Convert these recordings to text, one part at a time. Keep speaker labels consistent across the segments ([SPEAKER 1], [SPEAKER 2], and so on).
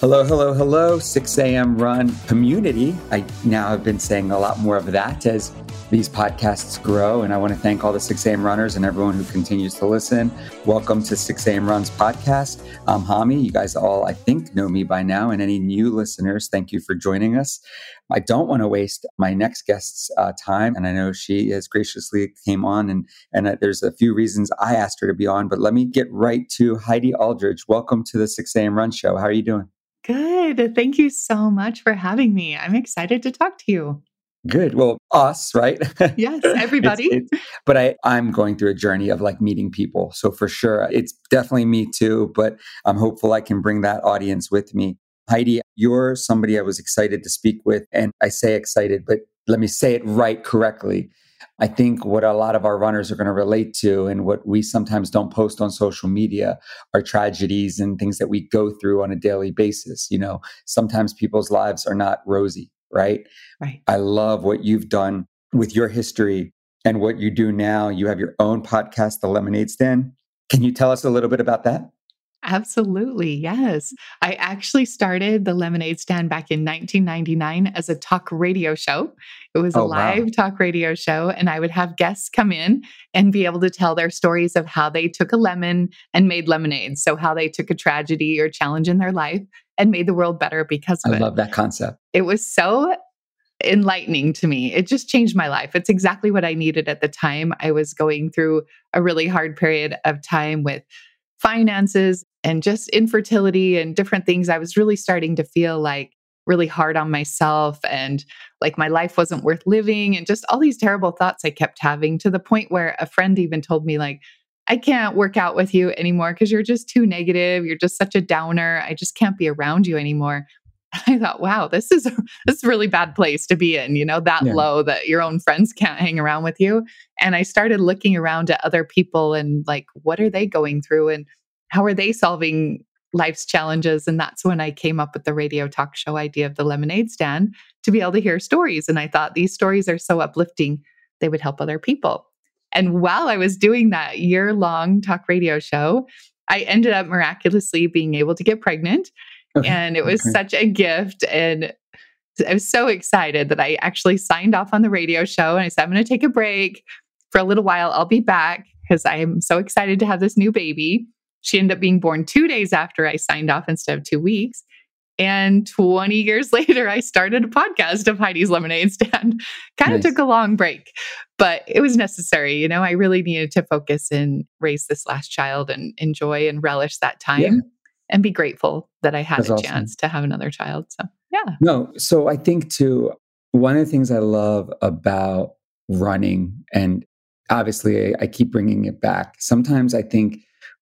[SPEAKER 1] Hello, hello, hello, 6 a.m. run community. I now have been saying a lot more of that as these podcasts grow. And I want to thank all the 6 a.m. runners and everyone who continues to listen. Welcome to 6 a.m. Runs podcast. I'm Hami. You guys all, I think, know me by now. And any new listeners, thank you for joining us. I don't want to waste my next guest's uh, time. And I know she has graciously came on and, and uh, there's a few reasons I asked her to be on, but let me get right to Heidi Alldredge. Welcome to the 6 a.m. Run Show. How are you doing?
[SPEAKER 2] Good. Thank you so much for having me. I'm excited to talk to you.
[SPEAKER 1] Good. Well, us, right?
[SPEAKER 2] Yes, everybody.
[SPEAKER 1] it's, it's, but I, I'm going through a journey of like meeting people. So for sure, it's definitely me too. But I'm hopeful I can bring that audience with me. Heidi, you're somebody I was excited to speak with. And I say excited, but let me say it right correctly. I think what a lot of our runners are going to relate to and what we sometimes don't post on social media are tragedies and things that we go through on a daily basis. You know, sometimes people's lives are not rosy right?
[SPEAKER 2] Right.
[SPEAKER 1] I love what you've done with your history and what you do now. You have your own podcast, The Lemonade Stand. Can you tell us a little bit about that?
[SPEAKER 2] Absolutely. Yes. I actually started the Lemonade Stand back in 1999 as a talk radio show. It was oh, a live wow. talk radio show, and I would have guests come in and be able to tell their stories of how they took a lemon and made lemonade. So, how they took a tragedy or challenge in their life and made the world better because of
[SPEAKER 1] I
[SPEAKER 2] it.
[SPEAKER 1] I love that concept.
[SPEAKER 2] It was so enlightening to me. It just changed my life. It's exactly what I needed at the time. I was going through a really hard period of time with finances and just infertility and different things. I was really starting to feel like really hard on myself and like my life wasn't worth living and just all these terrible thoughts I kept having to the point where a friend even told me like I can't work out with you anymore because you're just too negative. You're just such a downer. I just can't be around you anymore. I thought, wow, this is a, this is a really bad place to be in, you know, that yeah. low that your own friends can't hang around with you. And I started looking around at other people and like, what are they going through and how are they solving life's challenges? And that's when I came up with the radio talk show idea of the lemonade stand to be able to hear stories. And I thought these stories are so uplifting, they would help other people. And while I was doing that year long talk radio show, I ended up miraculously being able to get pregnant. Okay. And it was okay. such a gift. And I was so excited that I actually signed off on the radio show. And I said, I'm going to take a break for a little while. I'll be back because I am so excited to have this new baby. She ended up being born two days after I signed off instead of two weeks. And 20 years later, I started a podcast of Heidi's Lemonade Stand. kind of nice. took a long break, but it was necessary. You know, I really needed to focus and raise this last child and enjoy and relish that time yeah. and be grateful that I had That's a awesome. chance to have another child. So, yeah.
[SPEAKER 1] No, so I think too, one of the things I love about running, and obviously I, I keep bringing it back, sometimes I think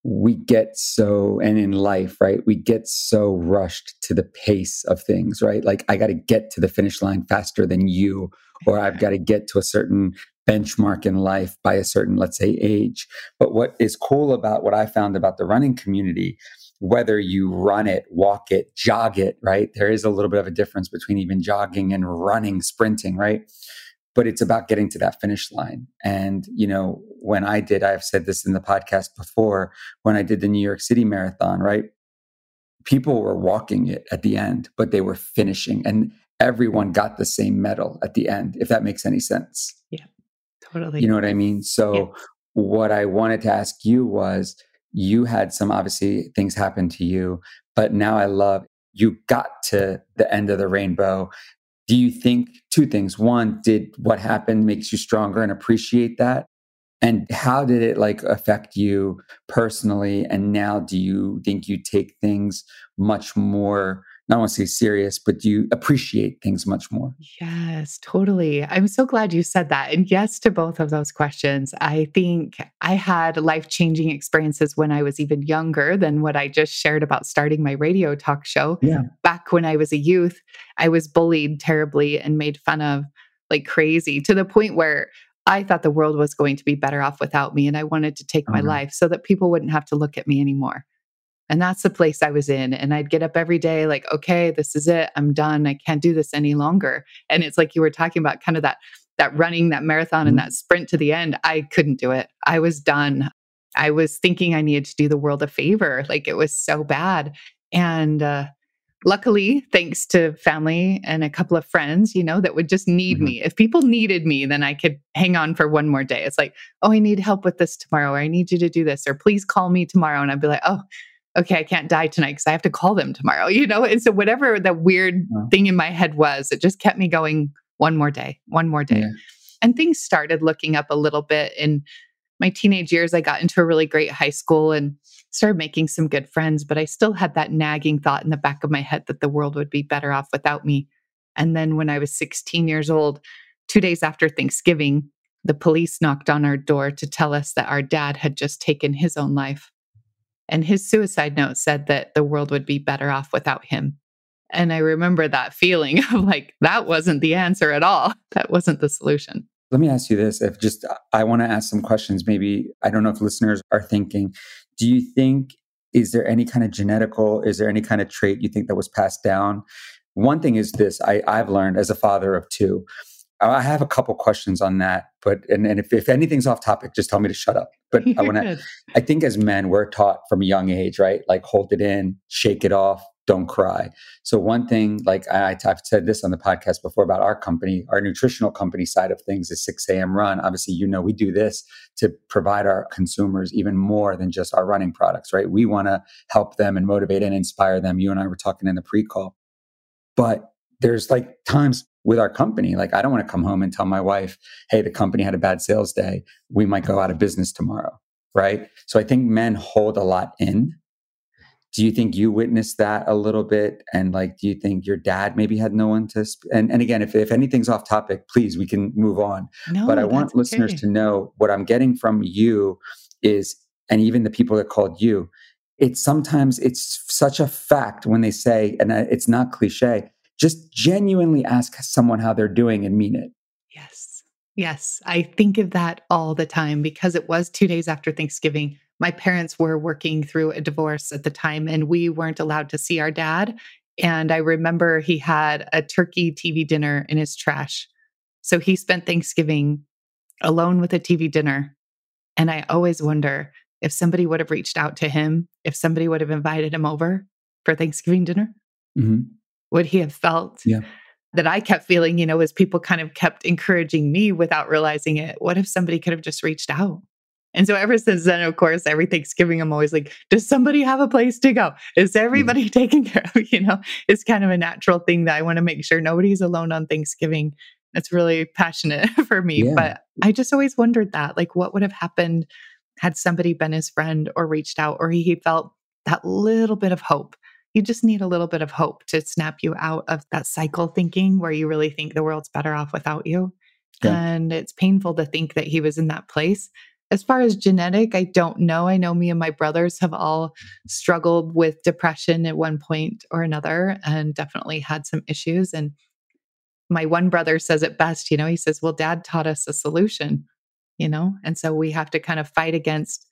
[SPEAKER 1] we get so and in life right we get so rushed to the pace of things right? Like i got to get to the finish line faster than you or i've got to get to a certain benchmark in life by a certain let's say age. But what is cool about what i found about the running community whether you run it walk it jog it right? There is a little bit of a difference between even jogging and running sprinting right but it's about getting to that finish line. And, you know, when I did, I've said this in the podcast before, when I did the New York City Marathon, right? People were walking it at the end, but they were finishing and everyone got the same medal at the end, if that makes any sense.
[SPEAKER 2] Yeah, totally.
[SPEAKER 1] You know what I mean? So, yeah. what I wanted to ask you was you had some obviously things happen to you, but now I love you got to the end of the rainbow do you think two things? One, did what happened makes you stronger and appreciate that? And how did it like affect you personally? And now do you think you take things much more not want to say serious, but do you appreciate things much more?
[SPEAKER 2] Yes, totally. I'm so glad you said that. And yes to both of those questions. I think I had life changing experiences when I was even younger than what I just shared about starting my radio talk show.
[SPEAKER 1] Yeah.
[SPEAKER 2] Back when I was a youth, I was bullied terribly and made fun of like crazy to the point where I thought the world was going to be better off without me. And I wanted to take my life so that people wouldn't have to look at me anymore. And that's the place I was in. And I'd get up every day, like, okay, this is it. I'm done. I can't do this any longer. And it's like you were talking about kind of that that running, that marathon mm-hmm. and that sprint to the end. I couldn't do it. I was done. I was thinking I needed to do the world a favor. Like it was so bad. And uh, luckily, thanks to family and a couple of friends, you know, that would just need mm-hmm. me. If people needed me, then I could hang on for one more day. It's like, oh, I need help with this tomorrow, or I need you to do this, or please call me tomorrow. And I'd be like, oh, okay, I can't die tonight because I have to call them tomorrow, you know? And so, whatever the weird yeah. thing in my head was, it just kept me going one more day, one more day. Yeah. And things started looking up a little bit in my teenage years. I got into a really great high school and started making some good friends, but I still had that nagging thought in the back of my head that the world would be better off without me. And then when I was 16 years old, two days after Thanksgiving, the police knocked on our door to tell us that our dad had just taken his own life. And his suicide note said that the world would be better off without him. And I remember that feeling of like, that wasn't the answer at all. That wasn't the solution.
[SPEAKER 1] Let me ask you this. If just, uh, I want to ask some questions. Maybe, I don't know if listeners are thinking, do you think, is there any kind of genetical, is there any kind of trait you think that was passed down? One thing is this I, I've learned as a father of two. I have a couple questions on that, but and, and if, if anything's off topic, just tell me to shut up. But I want to. I think as men, we're taught from a young age, right? Like hold it in, shake it off, don't cry. So one thing, like I, have said this on the podcast before about our company, our nutritional company side of things is 6 a.m. run. Obviously, you know, we do this to provide our consumers even more than just our running products, right? We want to help them and motivate and inspire them. You and I were talking in the pre-call. But there's like times with our company, like I don't want to come home and tell my wife, hey, the company had a bad sales day. We might go out of business tomorrow. Right. So I think men hold a lot in do you think you witnessed that a little bit and like do you think your dad maybe had no one to sp- and, and again if, if anything's off topic please we can move on no, but i want listeners to know what i'm getting from you is and even the people that called you it's sometimes it's such a fact when they say and uh, it's not cliche just genuinely ask someone how they're doing and mean it
[SPEAKER 2] yes yes i think of that all the time because it was two days after thanksgiving my parents were working through a divorce at the time and we weren't allowed to see our dad. And I remember he had a turkey TV dinner in his trash. So he spent Thanksgiving alone with a TV dinner. And I always wonder if somebody would have reached out to him, if somebody would have invited him over for Thanksgiving dinner, mm-hmm. Would he have felt yeah. that I kept feeling, you know, as people kind of kept encouraging me without realizing it? What if somebody could have just reached out? And so ever since then, of course, every Thanksgiving, I'm always like, does somebody have a place to go? Is mm. everybody mm. taken care of? You know, it's kind of a natural thing that I want to make sure nobody's alone on Thanksgiving. It's really passionate for me. Yeah. But I just always wondered that, like, what would have happened had somebody been his friend or reached out or he felt that little bit of hope? You just need a little bit of hope to snap you out of that cycle thinking where you really think the world's better off without you. Yeah. And it's painful to think that he was in that place. As far as genetic, I don't know. I know me and my brothers have all struggled with depression at one point or another and definitely had some issues. And my one brother says it best, you know, he says, Well, dad taught us a solution, you know, and so we have to kind of fight against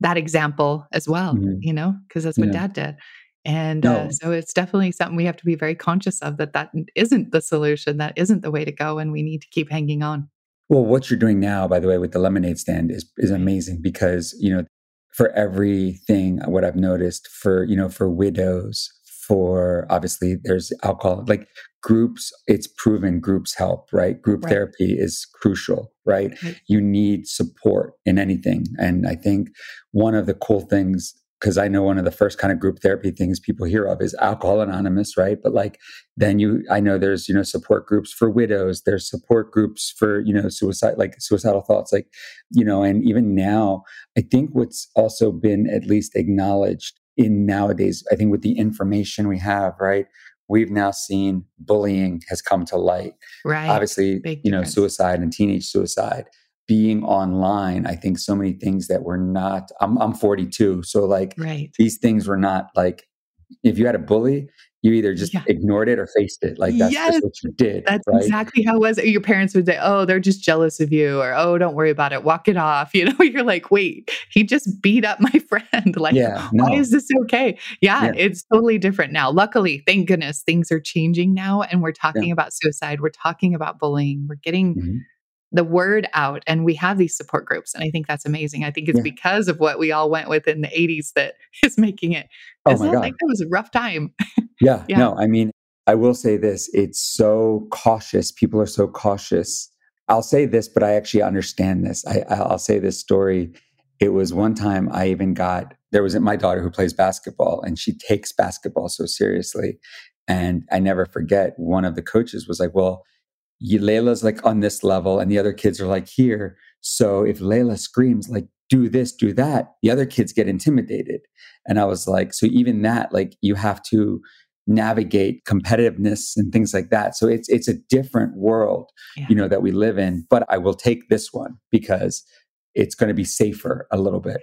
[SPEAKER 2] that example as well, mm-hmm. you know, because that's what yeah. dad did. And no. uh, so it's definitely something we have to be very conscious of that that isn't the solution, that isn't the way to go, and we need to keep hanging on.
[SPEAKER 1] Well, what you're doing now, by the way, with the lemonade stand is is amazing because you know for everything what I've noticed for you know for widows, for obviously there's alcohol like groups. It's proven groups help, right? Group right. therapy is crucial, right? right? You need support in anything, and I think one of the cool things because I know one of the first kind of group therapy things people hear of is Alcohol Anonymous, right? But like then you, I know there's you know support groups for widows, there's support groups for you know suicide, like suicidal thoughts, like you know, and even now, I think what's also been at least acknowledged in nowadays, I think with the information we have, right? We've now seen bullying has come to light.
[SPEAKER 2] Right.
[SPEAKER 1] Obviously, Big you know, difference. suicide and teenage suicide being online, I think so many things that were not, I'm, I'm 42. So like
[SPEAKER 2] right.
[SPEAKER 1] these things were not like, if you had a bully, you either just yeah. ignored it or faced it. Like that's yes, just what you did.
[SPEAKER 2] That's
[SPEAKER 1] right?
[SPEAKER 2] exactly how it was. Your parents would say, Oh, they're just jealous of you, or oh, don't worry about it, walk it off. You know, you're like, wait, he just beat up my friend. like, yeah, no. why is this okay? Yeah, yeah, it's totally different now. Luckily, thank goodness things are changing now. And we're talking about suicide, we're talking about bullying, we're getting mm-hmm the word out and we have these support groups and i think that's amazing i think it's yeah. because of what we all went with in the 80s that is making it oh my God. like that was a rough time
[SPEAKER 1] yeah, yeah, no, I mean, I will say this it's so cautious. People are so cautious. I'll say this, but I actually understand this. I, I'll say this story. It was one time I even got, there was my daughter who plays basketball and she takes basketball so seriously. And I never forget, one of the coaches was like, Well, Layla's like on this level and the other kids are like here. So if Layla screams, like, do this, do that, the other kids get intimidated. And I was like, so even that, like, you have to navigate competitiveness and things like that. So it's it's a different world, yeah. you know, that we live in. But I will take this one because it's going to be safer a little bit.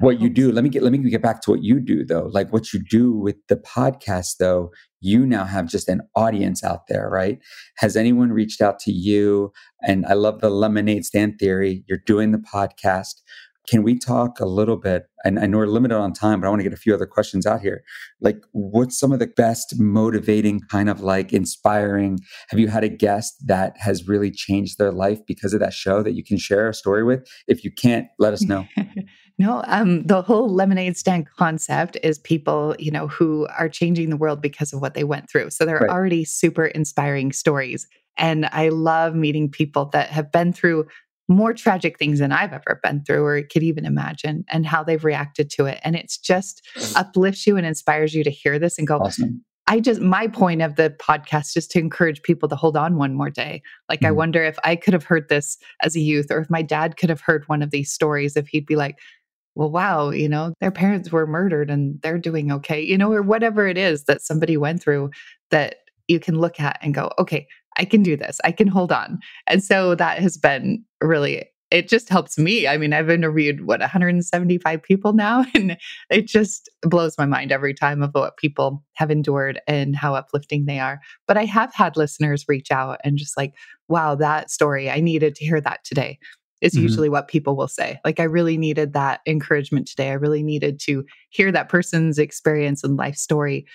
[SPEAKER 1] What you oh. do, let me get let me get back to what you do though. Like what you do with the podcast though, you now have just an audience out there, right? Has anyone reached out to you? And I love the lemonade stand theory. You're doing the podcast. Can we talk a little bit? And I know we're limited on time, but I want to get a few other questions out here. Like, what's some of the best motivating, kind of like inspiring? Have you had a guest that has really changed their life because of that show that you can share a story with? If you can't, let us know.
[SPEAKER 2] no, um, the whole lemonade stand concept is people, you know, who are changing the world because of what they went through. So they're right. already super inspiring stories. And I love meeting people that have been through more tragic things than I've ever been through or could even imagine and how they've reacted to it. And it's just uplifts you and inspires you to hear this and go, awesome. I just, my point of the podcast is to encourage people to hold on one more day. Like, mm-hmm. I wonder if I could have heard this as a youth or if my dad could have heard one of these stories, if he'd be like, well, wow, you know, their parents were murdered and they're doing okay, you know, or whatever it is that somebody went through that you can look at and go, okay, I can do this. I can hold on. And so that has been really it just helps me. I mean, I've interviewed what 175 people now, and it just blows my mind every time of what people have endured and how uplifting they are. But I have had listeners reach out and just like, wow, that story, I needed to hear that today, is mm-hmm. usually what people will say. Like, I really needed that encouragement today. I really needed to hear that person's experience and life story.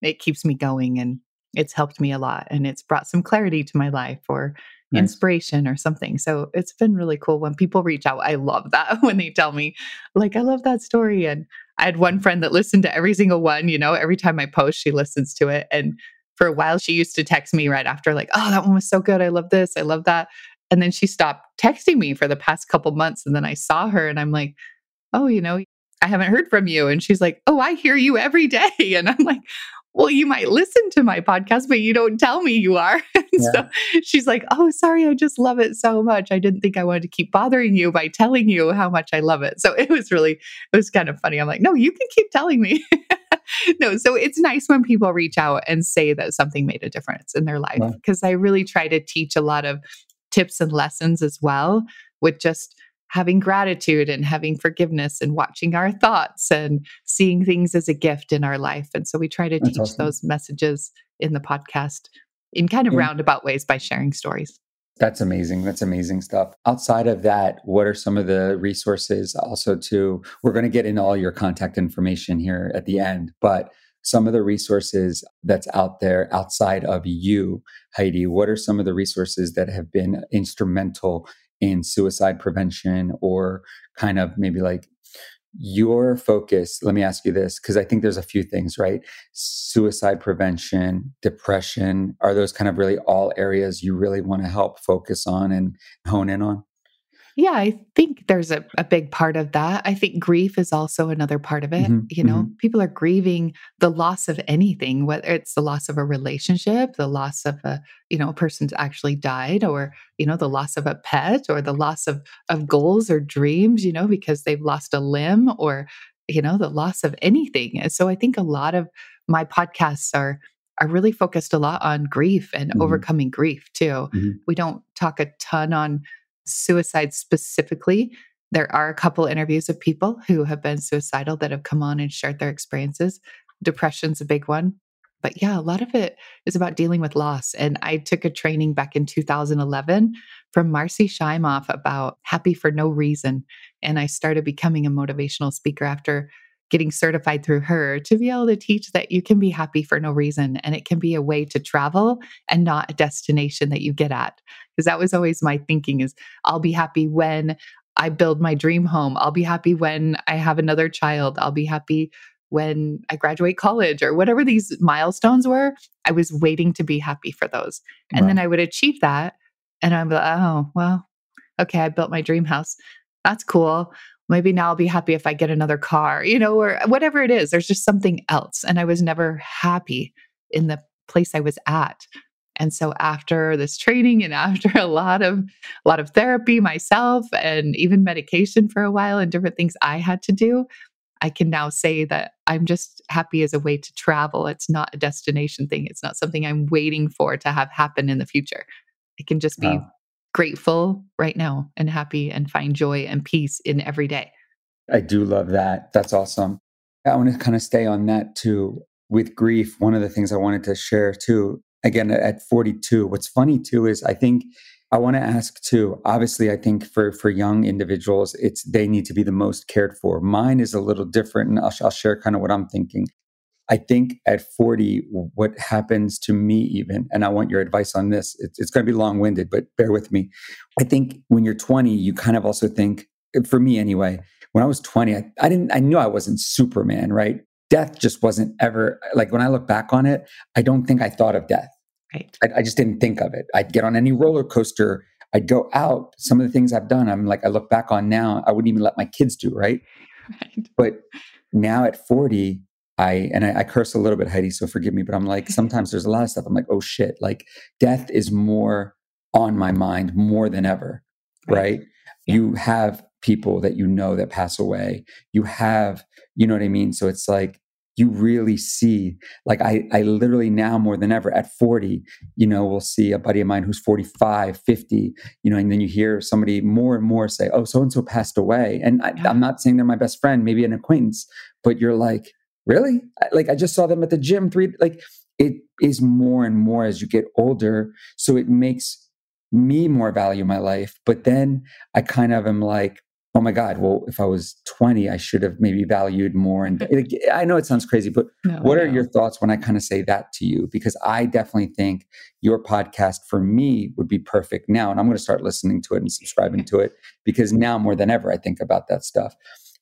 [SPEAKER 2] It keeps me going and it's helped me a lot and it's brought some clarity to my life or nice. inspiration or something. So it's been really cool when people reach out. I love that when they tell me, like, I love that story. And I had one friend that listened to every single one, you know, every time I post, she listens to it. And for a while, she used to text me right after, like, oh, that one was so good. I love this. I love that. And then she stopped texting me for the past couple months. And then I saw her and I'm like, oh, you know, I haven't heard from you. And she's like, oh, I hear you every day. And I'm like, well, you might listen to my podcast, but you don't tell me you are. Yeah. so she's like, oh, sorry, I just love it so much. I didn't think I wanted to keep bothering you by telling you how much I love it. So it was really, it was kind of funny. I'm like, no, you can keep telling me. no, so it's nice when people reach out and say that something made a difference in their life because I really try to teach a lot of tips and lessons as well with just having gratitude and having forgiveness and watching our thoughts and seeing things as a gift in our life. And so we try to That's teach awesome. those messages in the podcast in kind of yeah. roundabout ways by sharing stories.
[SPEAKER 1] That's amazing. That's amazing stuff. Outside of that, what are some of the resources also to we're going to get into all your contact information here at the end, but some of the resources that's out there outside of you, Heidi, what are some of the resources that have been instrumental in suicide prevention or kind of maybe like your focus let me ask you this because i think there's a few things right? Suicide prevention depression are those kind of really all areas you really want to help focus on and hone in on
[SPEAKER 2] yeah, I think there's a, a big part of that. I think grief is also another part of it. Mm-hmm, you know, mm-hmm. people are grieving the loss of anything, whether it's the loss of a relationship, the loss of a, you know, a person's actually died, or, you know, the loss of a pet or the loss of of goals or dreams, you know, because they've lost a limb or, you know, the loss of anything. And so I think a lot of my podcasts are are really focused a lot on grief and mm-hmm. overcoming grief too. Mm-hmm. We don't talk a ton on suicide specifically. There are a couple interviews of people who have been suicidal that have come on and shared their experiences. Depression's a big one. But yeah, a lot of it is about dealing with loss. And I took a training back in 2011 from Marci Shimoff about happy for no reason. And I started becoming a motivational speaker after getting certified through her to be able to teach that you can be happy for no reason and it can be a way to travel and not a destination that you get at because that was always my thinking is I'll be happy when I build my dream home I'll be happy when I have another child I'll be happy when I graduate college or whatever these milestones were. I was waiting to be happy for those. And then I would achieve that. And I'm like, oh, well, okay, I built my dream house. That's cool. Maybe now I'll be happy if I get another car, you know, or whatever it is. There's just something else. And I was never happy in the place I was at. And so after this training and after a lot of a lot of therapy myself and even medication for a while and different things I had to do, I can now say that I'm just happy as a way to travel. It's not a destination thing. It's not something I'm waiting for to have happen in the future. It can just be wow. Grateful right now and happy and find joy and peace in every day.
[SPEAKER 1] I do love that. That's awesome. I want to kind of stay on that too. With grief, one of the things I wanted to share too, again, at 42, what's funny too is I think I want to ask too. Obviously, I think for for young individuals, it's they need to be the most cared for. Mine is a little different, and I'll, I'll share kind of what I'm thinking. I think at 40, what happens to me, even, and I want your advice on this. It's, it's going to be long winded, but bear with me. I think when you're 20, you kind of also think, eh, for me anyway, when I was 20, I, I didn't, I knew I wasn't Superman, right? Death just wasn't ever like when I look back on it, I don't think I thought of death.
[SPEAKER 2] Right.
[SPEAKER 1] I, I, just didn't think of it. I'd get on any roller coaster. I'd go out. Some of the things I've done, I'm like, I look back on now, I wouldn't even let my kids do, right? right. But now at 40, I, and I, I curse a little bit, Heidi, so forgive me, but I'm like, sometimes there's a lot of stuff. I'm like, oh shit, like death is more on my mind more than ever, right? right? Yeah. You have people that you know that pass away. You have, you know what I mean? So it's like, you really see like I, I literally now more than ever at 40 you know we'll see a buddy of mine who's 45 50 you know and then you hear somebody more and more say oh so and so passed away and I, i'm not saying they're my best friend maybe an acquaintance but you're like really? Like i just saw them at the gym three like it is more and more as you get older so it makes me more value my life but then i kind of am like oh my god well if i was 20 i should have maybe valued more and mm. i know it sounds crazy but no, what are your thoughts when i kind of say that to you? Because i definitely think your podcast for me would be perfect now and i'm going to start listening to it and subscribing to it because now more than ever i think about that stuff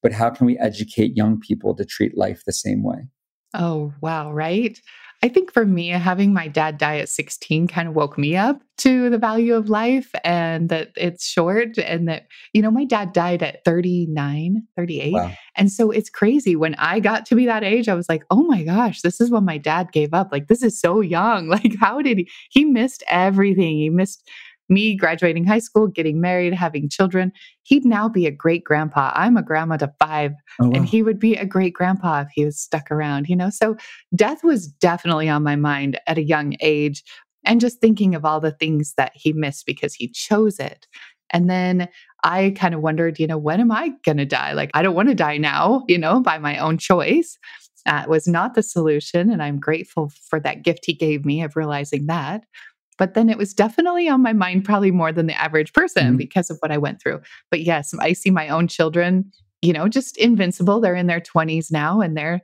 [SPEAKER 1] but how can we educate young people to treat life the same way
[SPEAKER 2] oh wow right I think for me, having my dad die at 16 kind of woke me up to the value of life and that it's short and that, you know, my dad died at 39, 38. Wow. And so it's crazy. When I got to be that age, I was like, oh my gosh, this is when my dad gave up. Like, this is so young. Like, how did he? He missed everything. He missed me graduating high school, getting married, having children, he'd now be a great grandpa. I'm a grandma to five, oh, wow. and he would be a great grandpa if he was stuck around, you know? So death was definitely on my mind at a young age and just thinking of all the things that he missed because he chose it. And then I kind of wondered, you know, when am I going to die? Like, I don't want to die now, you know, by my own choice. That was not the solution. And I'm grateful for that gift he gave me of realizing that. But then it was definitely on my mind, probably more than the average person mm-hmm. because of what I went through. But yes, I see my own children, you know, just invincible. They're in their 20s now and they're,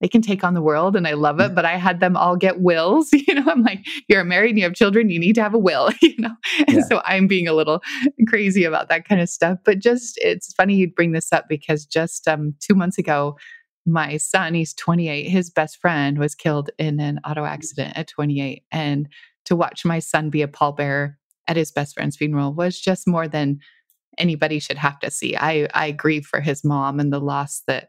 [SPEAKER 2] they can take on the world and I love it. Mm-hmm. But I had them all get wills. You know, I'm like, you're married and you have children, you need to have a will, you know? And yeah. so I'm being a little crazy about that kind of stuff. But just, it's funny you'd bring this up because just um, two months ago, my son, he's 28, his best friend was killed in an auto accident at 28. And to watch my son be a pallbearer at his best friend's funeral was just more than anybody should have to see. I I grieve for his mom and the loss that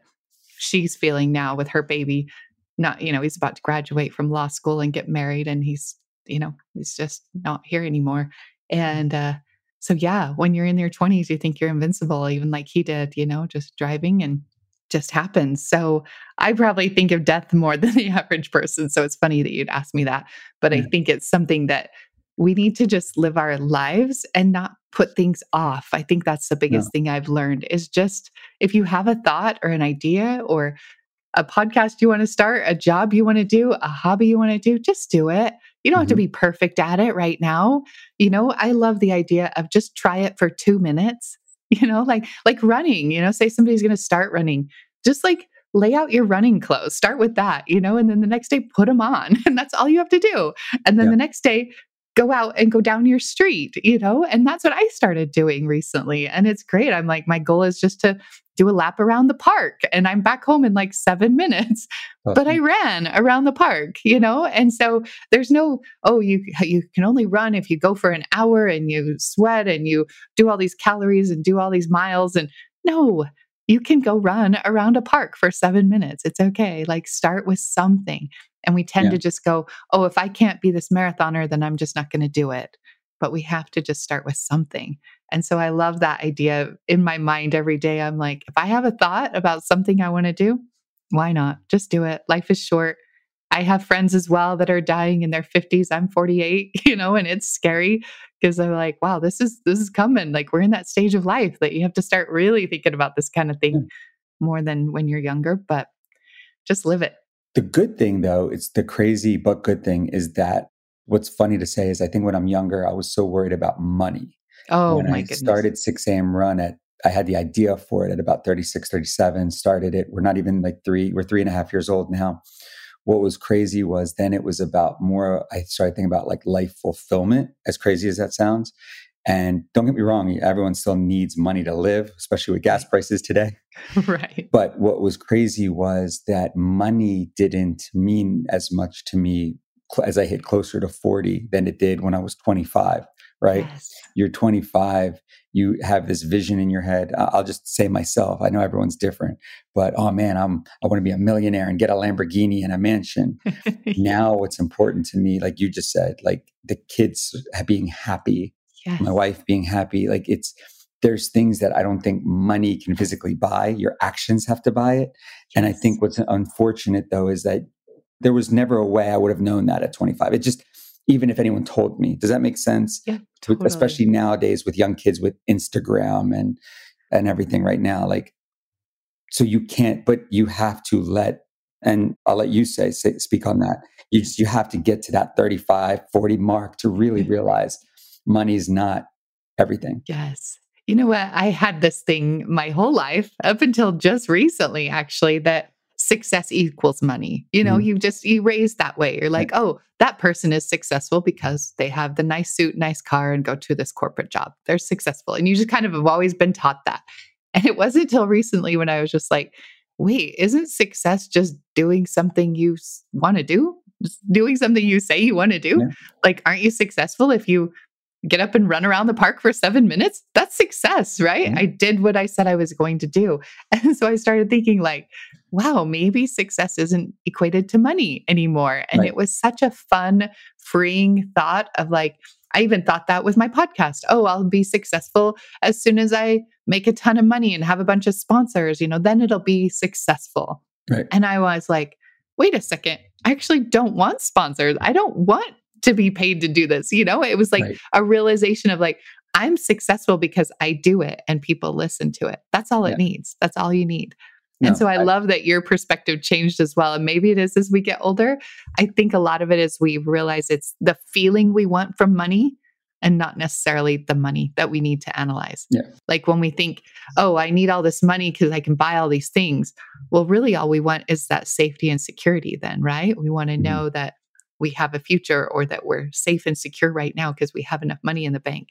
[SPEAKER 2] she's feeling now with her baby. Not, you know, he's about to graduate from law school and get married and he's, you know, he's just not here anymore. And uh so yeah, when you're in your 20s, you think you're invincible, even like he did, you know, just driving and just happens. So I probably think of death more than the average person. So it's funny that you'd ask me that. But yeah. I think it's something that we need to just live our lives and not put things off. I think that's the biggest thing I've learned is just if you have a thought or an idea or a podcast you want to start, a job you want to do, a hobby you want to do, just do it. You don't mm-hmm. have to mm-hmm. be perfect at it right now. You know, I love the idea of just try it for 2 minutes you know like like running you know say somebody's going to start running just like lay out your running clothes start with that you know and then the next day put them on and that's all you have to do and then yeah. the next day go out and go down your street, you know? And that's what I started doing recently. And it's great. I'm like, my goal is just to do a lap around the park and I'm back home in like seven minutes. Awesome. But I ran around the park, you know? And so there's no, oh, you you can only run if you go for an hour and you sweat and you do all these calories and do all these miles. And no, you can go run around a park for seven minutes. It's okay. Like start with something. And we tend yeah. to just go, oh, if I can't be this marathoner, then I'm just not going to do it. But we have to just start with something. And so I love that idea in my mind every day. I'm like, if I have a thought about something I want to do, why not? Just do it. Life is short. I have friends as well that are dying in their 50s. I'm 48, you know, and it's scary because they're like, wow, this is this is coming. Like we're in that stage of life that you have to start really thinking about this kind of thing more than when you're younger, but just live it.
[SPEAKER 1] The good thing though, it's the crazy but good thing is that what's funny to say is I think when I'm younger, I was so worried about money.
[SPEAKER 2] Oh
[SPEAKER 1] when
[SPEAKER 2] my
[SPEAKER 1] I
[SPEAKER 2] goodness.
[SPEAKER 1] started 6 a.m. run at I had the idea for it at about 36, 37, started it. We're not even like three, we're three and a half years old now what was crazy was then it was about more i started thinking about like life fulfillment as crazy as that sounds and don't get me wrong everyone still needs money to live especially with gas prices today
[SPEAKER 2] right
[SPEAKER 1] but what was crazy was that money didn't mean as much to me as i hit closer to 40 than it did when i was 25 right yes. you're 25 you have this vision in your head. I'll just say myself. I know everyone's different, but oh man, I'm I want to be a millionaire and get a Lamborghini and a mansion. now, what's important to me, like you just said, like the kids being happy, yes. my wife being happy. Like it's there's things that I don't think money can physically buy. Your actions have to buy it. Yes. And I think what's unfortunate though is that there was never a way I would have known that at 25. It just even if anyone told me. Does that make sense?
[SPEAKER 2] Yeah, totally.
[SPEAKER 1] Especially nowadays with young kids with Instagram and and everything right now. Like, so you can't, but you have to let. And I'll let you say, say speak on that. You just you have to get to that 35, 40 mark to really mm-hmm. realize money is not everything.
[SPEAKER 2] Yes. You know what? I had this thing my whole life up until just recently, actually, that success equals money. You know, mm-hmm. you just you raise that way. You're like, oh, that person is successful because they have the nice suit, nice car, and go to this corporate job. They're successful. And you just kind of have always been taught that. And it wasn't until recently when I was just like, wait, isn't success just doing something you want to do? Just doing something you say you want to do? Yeah. Like, aren't you successful if you get up and run around the park for seven minutes, that's success, right? Mm-hmm. I did what I said I was going to do. And so I started thinking, like, wow, maybe success isn't equated to money anymore. And right. it was such a fun, freeing thought of like, I even thought that with my podcast. Oh, I'll be successful as soon as I make a ton of money and have a bunch of sponsors, you know, then it'll be successful.
[SPEAKER 1] Right.
[SPEAKER 2] And I was like, wait a second, I actually don't want sponsors. I don't want to be paid to do this. You know, it was like right. a realization of like, I'm successful because I do it and people listen to it. That's all yeah. it needs. That's all you need. No, and so I, I, love that your perspective changed as well. And maybe it is as we get older. I think a lot of it is we realize it's the feeling we want from money and not necessarily the money that we need to analyze.
[SPEAKER 1] Yeah.
[SPEAKER 2] Like when we think, oh, I need all this money because I can buy all these things. Well, really, all we want is that safety and security, then, right? We want to mm-hmm. know that we have a future or that we're safe and secure right now because we have enough money in the bank.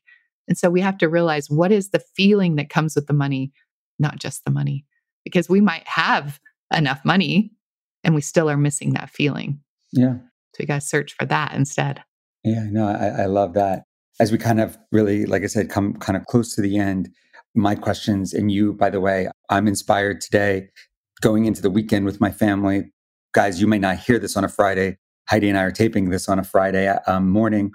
[SPEAKER 2] And so we have to realize what is the feeling that comes with the money, not just the money, because we might have enough money and we still are missing that feeling.
[SPEAKER 1] Yeah.
[SPEAKER 2] So we got to search for that instead.
[SPEAKER 1] Yeah, no, I, I love that. As we kind of really, like I said, come kind of close to the end, my questions, and you, by the way, I'm inspired today going into the weekend with my family. Guys, you may not hear this on a Friday, Heidi and I are taping this on a Friday um, morning,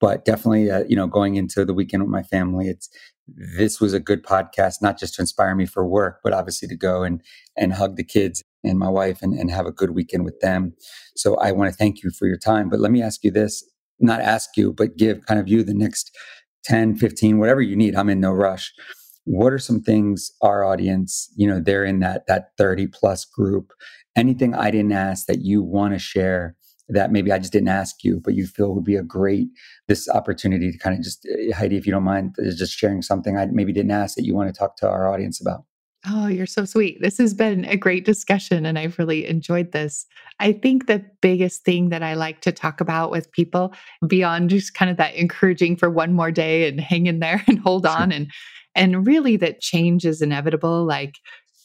[SPEAKER 1] but definitely, uh, you know, going into the weekend with my family, it's this was a good podcast, not just to inspire me for work, but obviously to go and and hug the kids and my wife and, and have a good weekend with them. So I want to thank you for your time. But let me ask you this, not ask you, but give kind of you the next 10, 15, whatever you need. I'm in no rush. What are some things our audience, you know, they're in that that 30 plus group. Anything I didn't ask that you want to share that maybe I just didn't ask you, but you feel would be a great this opportunity to kind of just eh, Heidi, if you don't mind, uh, just sharing something I maybe didn't ask that you want to talk to our audience about.
[SPEAKER 2] Oh, you're so sweet. This has been a great discussion and I've really enjoyed this. I think the biggest thing that I like to talk about with people beyond just kind of that encouraging for one more day and hang in there and hold
[SPEAKER 1] Sure.
[SPEAKER 2] on and and really that change is inevitable like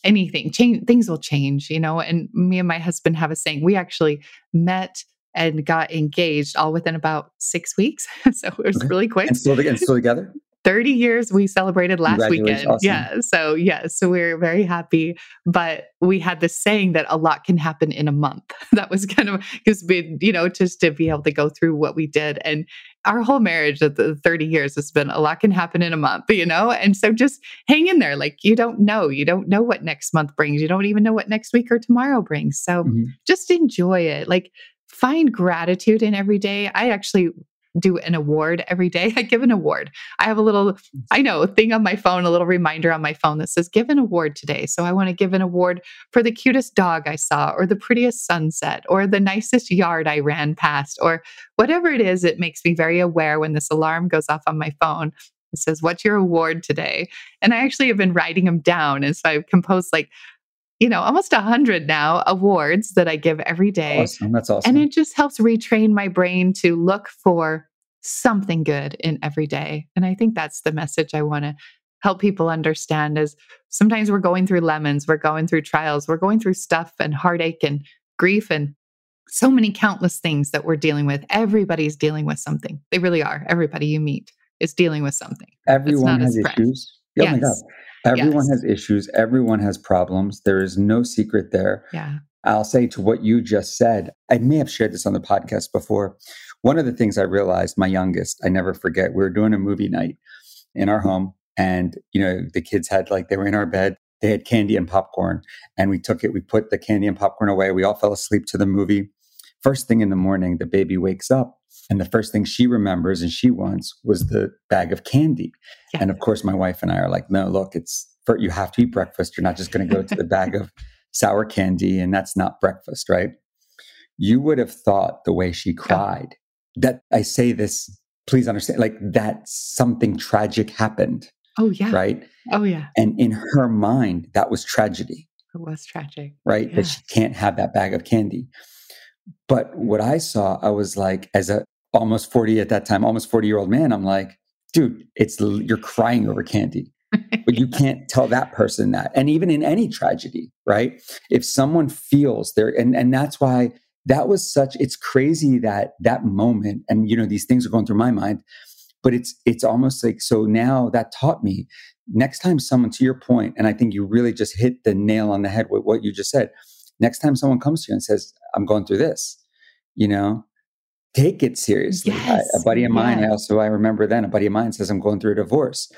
[SPEAKER 2] anything change things will change, you know. And me and my husband have a saying. We actually met and got engaged all within about 6 weeks. so it was
[SPEAKER 1] Okay.
[SPEAKER 2] really quick.
[SPEAKER 1] And still, and still together?
[SPEAKER 2] 30 years we celebrated last weekend.
[SPEAKER 1] Awesome.
[SPEAKER 2] Yeah. So, yeah. So we're very happy. But we had this saying that a lot can happen in a month. That was kind of because we, you know, just to be able to go through what we did. And our whole marriage of the 30 years has been a lot can happen in a month, you know? And so just hang in there. Like you don't know. You don't know what next month brings. You don't even know what next week or tomorrow brings. So
[SPEAKER 1] Mhm.
[SPEAKER 2] just enjoy it. Like find gratitude in every day. I actually do an award every day. I give an award. I have a little, I know, thing on my phone, a little reminder on my phone that says, give an award today. So I want to give an award for the cutest dog I saw, or the prettiest sunset, or the nicest yard I ran past, or whatever it is. It makes me very aware when this alarm goes off on my phone. It says, What's your award today? And I actually have been writing them down. And so I've composed like, you know, almost a hundred now awards that I give every day.
[SPEAKER 1] Awesome. That's awesome.
[SPEAKER 2] And it just helps retrain my brain to look for something good in every day. And I think that's the message I want to help people understand is sometimes we're going through lemons, we're going through trials, we're going through stuff and heartache and grief and so many countless things that we're dealing with. Everybody's dealing with something. They really are. Everybody you meet is dealing with something.
[SPEAKER 1] Everyone has
[SPEAKER 2] as
[SPEAKER 1] issues. Oh my God. Everyone
[SPEAKER 2] Yes.
[SPEAKER 1] has issues. Everyone has problems. There is no secret there.
[SPEAKER 2] Yeah.
[SPEAKER 1] I'll say to what you just said, I may have shared this on the podcast before. One of the things I realized, my youngest, I never forget, we were doing a movie night in our home. And, you know, the kids had like, they were in our bed, they had candy and popcorn. And we took it, we put the candy and popcorn away. We all fell asleep to the movie. First thing in the morning, the baby wakes up. And the first thing she remembers and she wants was the bag of candy.
[SPEAKER 2] Yeah.
[SPEAKER 1] And of course, my wife and I are like, no, look, it's for, you have to eat breakfast. You're not just going to go to the bag of sour candy, and that's not breakfast, right? You would have thought the way she cried that I say this, please understand, like that something tragic happened,
[SPEAKER 2] Oh, yeah.
[SPEAKER 1] right?
[SPEAKER 2] Oh, yeah.
[SPEAKER 1] And in her mind, that was tragedy,
[SPEAKER 2] It was tragic.
[SPEAKER 1] right? That she can't have that bag of candy. But what I saw, I was like, as a almost 40 at that time, almost 40 year old man, I'm like, dude, it's you're crying over candy. But you can't tell that person that and even in any tragedy right? If someone feels there and and that's why that was such it's crazy that that moment and you know these things are going through my mind but it's it's almost like so now that taught me next time someone to your point and i think you really just hit the nail on the head with what you just said next time someone comes to you and says i'm going through this you know take it seriously
[SPEAKER 2] Yes,
[SPEAKER 1] a buddy of mine i also i remember then a buddy of mine says i'm going through a divorce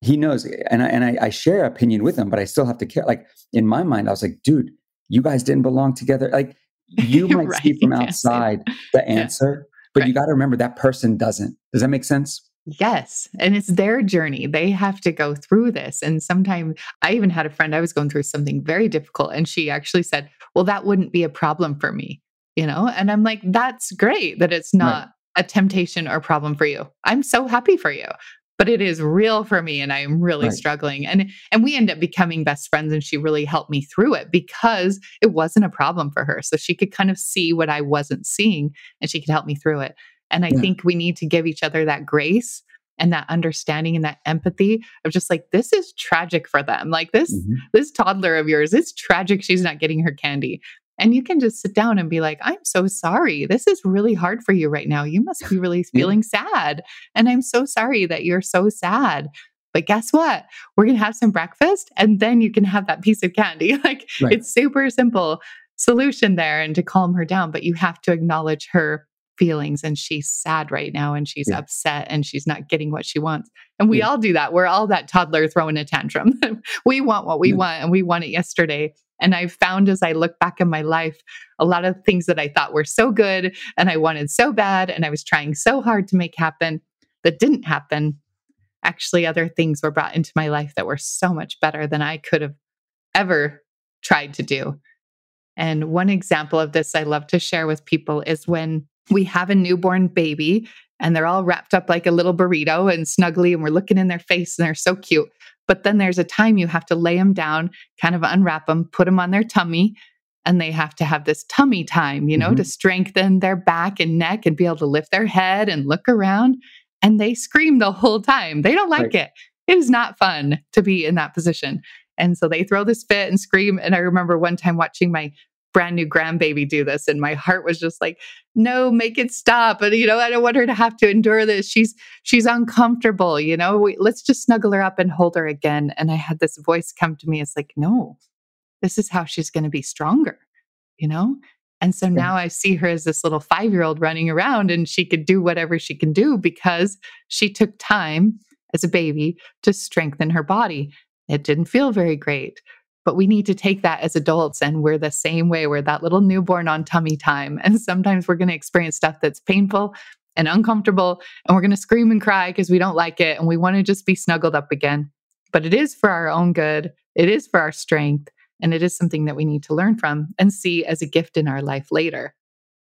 [SPEAKER 1] he knows and I, and I, I share opinion with him but i still have to care like in my mind i was like dude you guys didn't belong together like you might
[SPEAKER 2] Right,
[SPEAKER 1] see from outside the answer but you got to remember that person doesn't does that make sense
[SPEAKER 2] Yes. And it's their journey. They have to go through this. And sometimes I even had a friend, I was going through something very difficult. And she actually said, Well, that wouldn't be a problem for me, you know? And I'm like, That's great that it's
[SPEAKER 1] Right.
[SPEAKER 2] not a temptation or problem for you. I'm so happy for you. But it is real for me and I'm really
[SPEAKER 1] Right.
[SPEAKER 2] struggling. And and we end up becoming best friends and she really helped me through it because it wasn't a problem for her. So she could kind of see what I wasn't seeing and she could help me through it. And I
[SPEAKER 1] Yeah.
[SPEAKER 2] think we need to give each other that grace and that understanding and that empathy of just like this is tragic for them. Like this
[SPEAKER 1] Mhm.
[SPEAKER 2] this toddler of yours, it's tragic she's not getting her candy. And you can just sit down and be like, I'm so sorry. This is really hard for you right now. You must be really feeling sad. And I'm so sorry that you're so sad. But guess what? We're going to have some breakfast and then you can have that piece of candy. Like
[SPEAKER 1] Right.
[SPEAKER 2] it's super simple solution there and to calm her down, but you have to acknowledge her feelings and she's sad right now and she's
[SPEAKER 1] Yeah.
[SPEAKER 2] upset and she's not getting what she wants. And we
[SPEAKER 1] Yeah.
[SPEAKER 2] all do that. We're all that toddler throwing a tantrum. we want what we
[SPEAKER 1] Yeah.
[SPEAKER 2] want and we want it yesterday. And I've found as I look back in my life, a lot of things that I thought were so good and I wanted so bad and I was trying so hard to make happen that didn't happen. Actually, other things were brought into my life that were so much better than I could have ever tried to do. And one example of this I love to share with people is when we have a newborn baby and they're all wrapped up like a little burrito and snuggly, and we're looking in their face and they're so cute. But then there's a time you have to lay them down, kind of unwrap them, put them on their tummy, and they have to have this tummy time, you know, mm-hmm. to strengthen their back and neck and be able to lift their head and look around. And they scream the whole time. They don't like right. it. It is not fun to be in that position. And so they throw this fit and scream. And I remember one time watching my brand new grandbaby do this and my heart was just like no make it stop and you know i don't want her to have to endure this. She's she's uncomfortable you know? We, let's just snuggle her up and hold her again. And i had this voice come to me it's like no this is how she's going to be stronger you know? And so now I see her as this little five year old running around and she could do whatever she can do because she took time as a baby to strengthen her body. It didn't feel very great. But we need to take that as adults and we're the same way. We're that little newborn on tummy time. And sometimes we're going to experience stuff that's painful and uncomfortable. And we're going to scream and cry because we don't like it. And we want to just be snuggled up again. But it is for our own good, it is for our strength. And it is something that we need to learn from and see as a gift in our life later.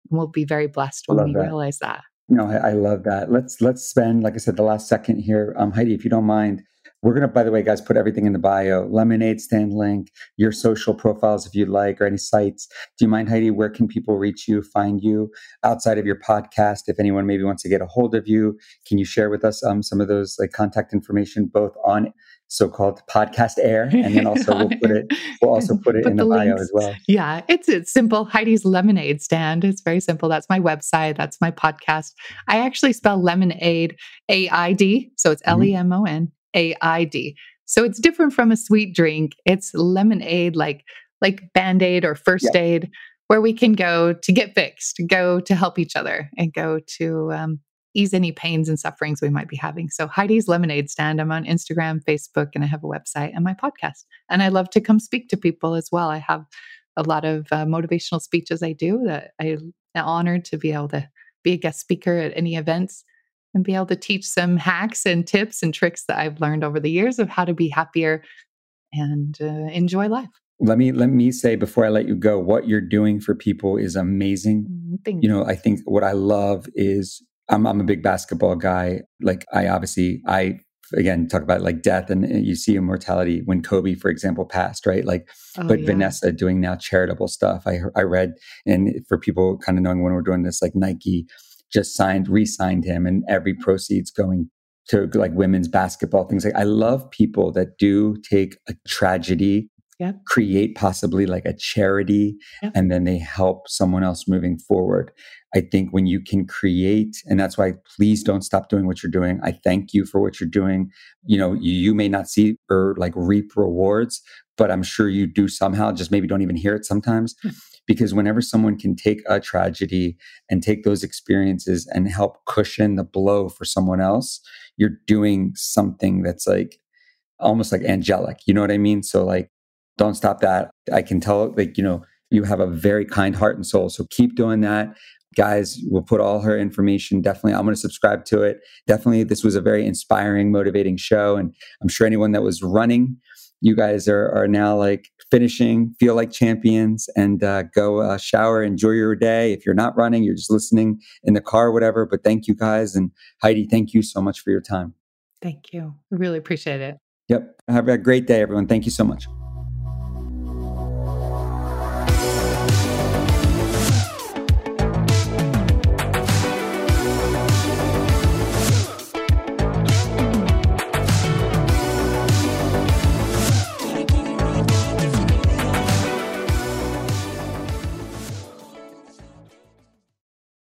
[SPEAKER 2] And we'll be very blessed when we that. realize that.
[SPEAKER 1] No, I, I, love that. Let's let's spend, like I said, the last second here. Um, Heidi, if you don't mind, we're going to, by the way, guys, put everything in the bio lemonaid stand link, your social profiles if you'd like, or any sites. Do you mind, Heidi? Where can people reach you, find you outside of your podcast? If anyone maybe wants to get a hold of you, can you share with us um, some of those like contact information both on so-called podcast air and then also we'll put it we'll also put it put in the, the bio as well
[SPEAKER 2] yeah it's it's simple heidi's lemonaid stand it's very simple that's my website that's my podcast i actually spell lemonaid a-i-d so it's mm-hmm. l-e-m-o-n a I D. So it's different from a sweet drink. It's lemonaid, like like band aid or first yeah. aid, where we can go to get fixed, go to help each other, and go to um, ease any pains and sufferings we might be having. So Heidi's Lemonaid Stand. I'm on Instagram, Facebook, and I have a website and my podcast. And I love to come speak to people as well. I have a lot of uh, motivational speeches I do that I am honored to be able to be a guest speaker at any events and be able to teach some hacks and tips and tricks that I've learned over the years of how to be happier and uh, enjoy life.
[SPEAKER 1] Let me let me say before I let you go, what you're doing for people is amazing. Mm, thank you know, I think what I love is I'm I'm a big basketball guy. Like I obviously I again talk about like death and you see immortality when Kobe, for example, passed, right? Like, oh, but yeah. Vanessa doing now charitable stuff. I I read and for people kind of knowing when we're doing this, like Nike just signed, re-signed him, and every proceeds going to like women's basketball things. Like I love people that do take a tragedy, yep. create possibly like a charity, yep. and then they help someone else moving forward. I think when you can create, and that's why please don't stop doing what you're doing. I thank you for what you're doing. You know, you, you may not see or like reap rewards, but I'm sure you do somehow. Just maybe don't even hear it sometimes. Hmm. Because whenever someone can take a tragedy and take those experiences and help cushion the blow for someone else, you're doing something that's like almost like angelic. You know what I mean? So, like, don't stop that. I can tell, like, you know, you have a very kind heart and soul. So keep doing that. Guys, we'll put all her information. Definitely, I'm going to subscribe to it. Definitely, this was a very inspiring, motivating show. And I'm sure anyone that was running, you guys are, are now like finishing, feel like champions, and uh, go uh, shower, enjoy your day. If you're not running, you're just listening in the car, whatever. But thank you guys. And Heidi, thank you so much for your time.
[SPEAKER 2] Thank you. I really appreciate it.
[SPEAKER 1] Yep. Have a great day, everyone. Thank you so much.